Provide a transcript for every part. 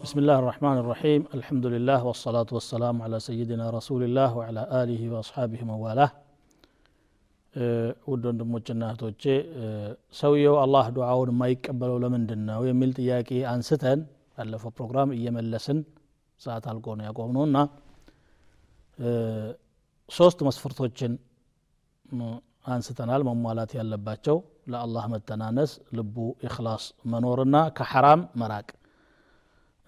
بسم الله الرحمن الرحيم الحمد لله والصلاة والسلام على سيدنا رسول الله وعلى آله وأصحابه موالاه ውድ ወንድሞችና እህቶቼ ሰውየው አላህ ዱዓውን የማይቀበለው ለምንድን ነው የሚል ጥያቄ አንስተን ባለፈው ፕሮግራም እየመለስን ሰዓት አልቆ ነው ያቆም ነው እና ሶስት መስፈርቶችን አንስተናል መሟላት ያለባቸው ለአላህ መተናነስ ልቡ ኢክላስ መኖርና ከሐራም መራቅ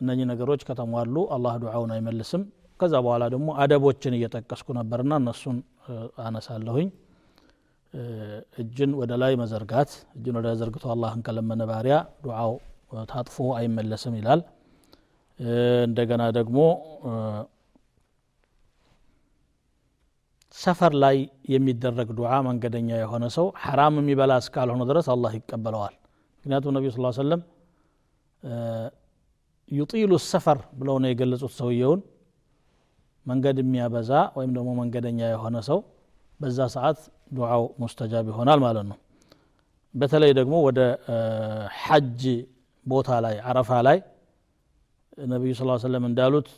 እነኚህ ነገሮች ከተሟሉ አላህ ዱዓውን አይመልስም። ከዛ በኋላ ደግሞ አደቦችን እየጠቀስኩ ነበርና እነሱን አነሳለሁኝ። እጅን ወደ ላይ መዘርጋት እጅን ወደ ዘርግቶ አላህን ከለመነ ባሪያ ዱዓው ታጥፎ አይመለስም ይላል። እንደገና ደግሞ ሰፈር ላይ የሚደረግ ዱዓ መንገደኛ የሆነ ሰው ሐራም የሚበላ እስካልሆነ ድረስ አላህ ይቀበለዋል። ምክንያቱም ነቢዩ ስ ሰለም ዩጢሉ ሰፈር ብለው ነው የገለጹት ሰውየውን መንገድ የሚያበዛ ወይም ደግሞ መንገደኛ የሆነ ሰው በዛ ሰዓት ዱዓው ሙስተጃብ ይሆናል ማለት ነው በተለይ ደግሞ ወደ ሐጅ ቦታ ላይ አረፋ ላይ ነቢዩ ስ ሰለም እንዳሉት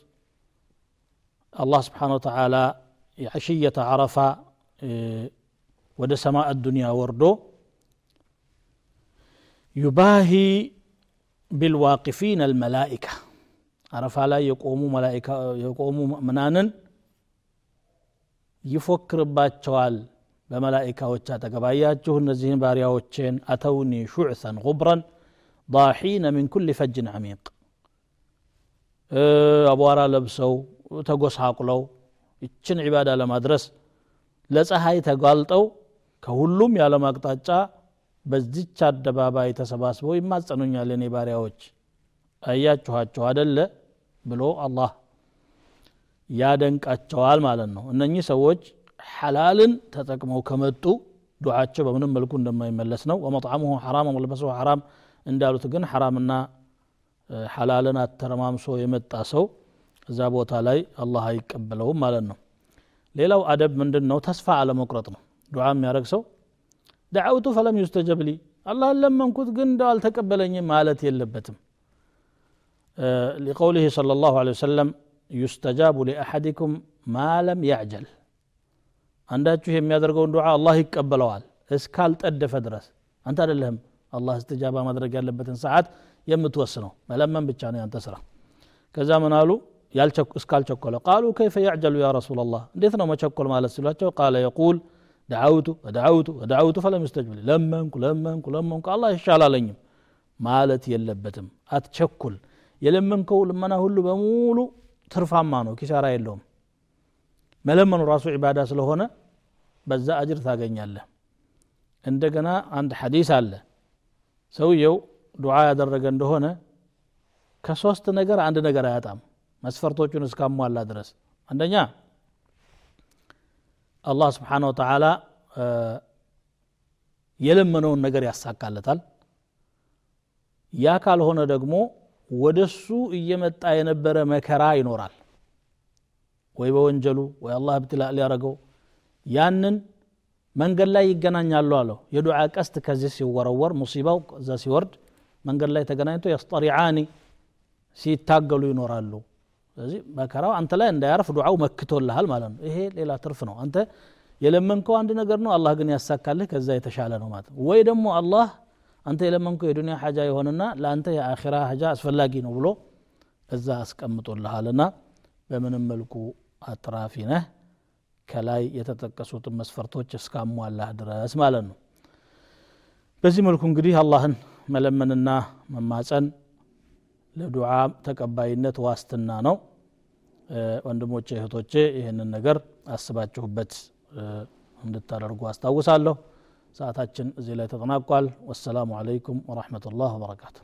አላህ ስብሓን ወተላ የዐሽየተ አረፋ ወደ ሰማእ ዱንያ ወርዶ ዩባሂ ቢልዋቂፊን አልመላኢካ አረፋ ላይ የቆሙ መላኢካ የቆሙ ምናንን ይፎክርባቸዋል በመላኢካዎች አጠገባያችሁ እነዚህን ባሪያዎችን አተውኒ ሹዕሰን ጉብረን ضاحين من كل فج عميق አቧራ ለብሰው ተጎሳቁለው ይችን ዒባዳ ለማድረስ ለፀሐይ ተጋልጠው ከሁሉም የዓለም አቅጣጫ በዚች አደባባይ ተሰባስበው ይማጸኑኛል የኔ ባሪያዎች። አያችኋቸው አደለ ብሎ አላህ ያደንቃቸዋል ማለት ነው። እነኚህ ሰዎች ሐላልን ተጠቅመው ከመጡ ዱዓቸው በምንም መልኩ እንደማይመለስ ነው። ወመጥዓሙሁ ሐራም ወመልበሱሁ ሐራም እንዳሉት ግን ሐራምና ሐላልን አተረማምሶ የመጣ ሰው እዛ ቦታ ላይ አላህ አይቀበለውም ማለት ነው። ሌላው አደብ ምንድን ነው ተስፋ አለመቁረጥ ነው። ዱዓ የሚያደረግ ሰው ደዓውቱ ፈለም ዩስተጀብ ሊ አላህን ለመንኩት ግን እንደው አልተቀበለኝም ማለት የለበትም لقوله صلى الله عليه وسلم يستجاب لأحدكم ما لم يعجل አንዳችሁ የሚያደርገውን ዱዓ አላህ ይቀበለዋል እስካልጠደፈ ድረስ አንተ አይደለህም አላህ እስትጃባ ማድረግ ያለበትን ሰዓት የምትወስነው መለመን ብቻ ነው ያንተ ስራ ከዛ ምን አሉ እስካልቸኮለ ቃሉ ከይፈ ያዕጀሉ ያ ረሱላ ላህ እንዴት ነው መቸኮል ማለት ሲሏቸው ቃለ የቁል ደዓውቱ ወደዓውቱ ወደዓውቱ ፈለም ዩስተጅብ ለመንኩ ለመንኩ ለመንኩ አላህ ይሻላለኝም ማለት የለበትም። አትቸኩል። የለመንከው ልመና ሁሉ በሙሉ ትርፋማ ነው ኪሳራ የለውም። መለመኑ ራሱ ዒባዳ ስለሆነ በዛ አጅር ታገኛለህ። እንደገና አንድ ሐዲስ አለ። ሰውየው ዱዓ ያደረገ እንደሆነ ከሶስት ነገር አንድ ነገር አያጣም። መስፈርቶቹን እስካሟላ ድረስ አንደኛ አላህ ስብሓን ወተላ የለመነውን ነገር ያሳካለታል። ያ ካልሆነ ደግሞ ወደሱ እየመጣ የነበረ መከራ ይኖራል። ወይ በወንጀሉ ወይ አላህ ብትላ ሊያረገው ያንን መንገድ ላይ ይገናኛሉ አለው። የዱዓ ቀስት ከዚህ ሲወረወር ሙሲባው እዛ ሲወርድ መንገድ ላይ ተገናኝቶ የስጠሪዓኒ ሲታገሉ ይኖራሉ ስለዚህ መከራው አንተ ላይ እንዳያርፍ ዱዓው መክቶልሃል ማለት ነው። ይሄ ሌላ ትርፍ ነው። አንተ የለመንከው አንድ ነገር ነው አላህ ግን ያሳካልህ ከዛ የተሻለ ነው ማለት ነው። ወይ ደግሞ አላህ አንተ የለመንከው የዱኒያ ሐጃ የሆነና ለአንተ የአኺራ ሐጃ አስፈላጊ ነው ብሎ እዛ አስቀምጦልሃልና በምንም መልኩ አትራፊ ነህ። ከላይ የተጠቀሱትን መስፈርቶች እስካሟላህ ድረስ ማለት ነው። በዚህ መልኩ እንግዲህ አላህን መለመንና መማፀን ለዱዓ ተቀባይነት ዋስትና ነው። ወንድሞቼ እህቶቼ ይህንን ነገር አስባችሁበት እንድታደርጉ አስታውሳለሁ። ሰዓታችን እዚህ ላይ ተጠናቋል። ወሰላሙ አለይኩም ወረሕመቱላህ ወበረካቱሁ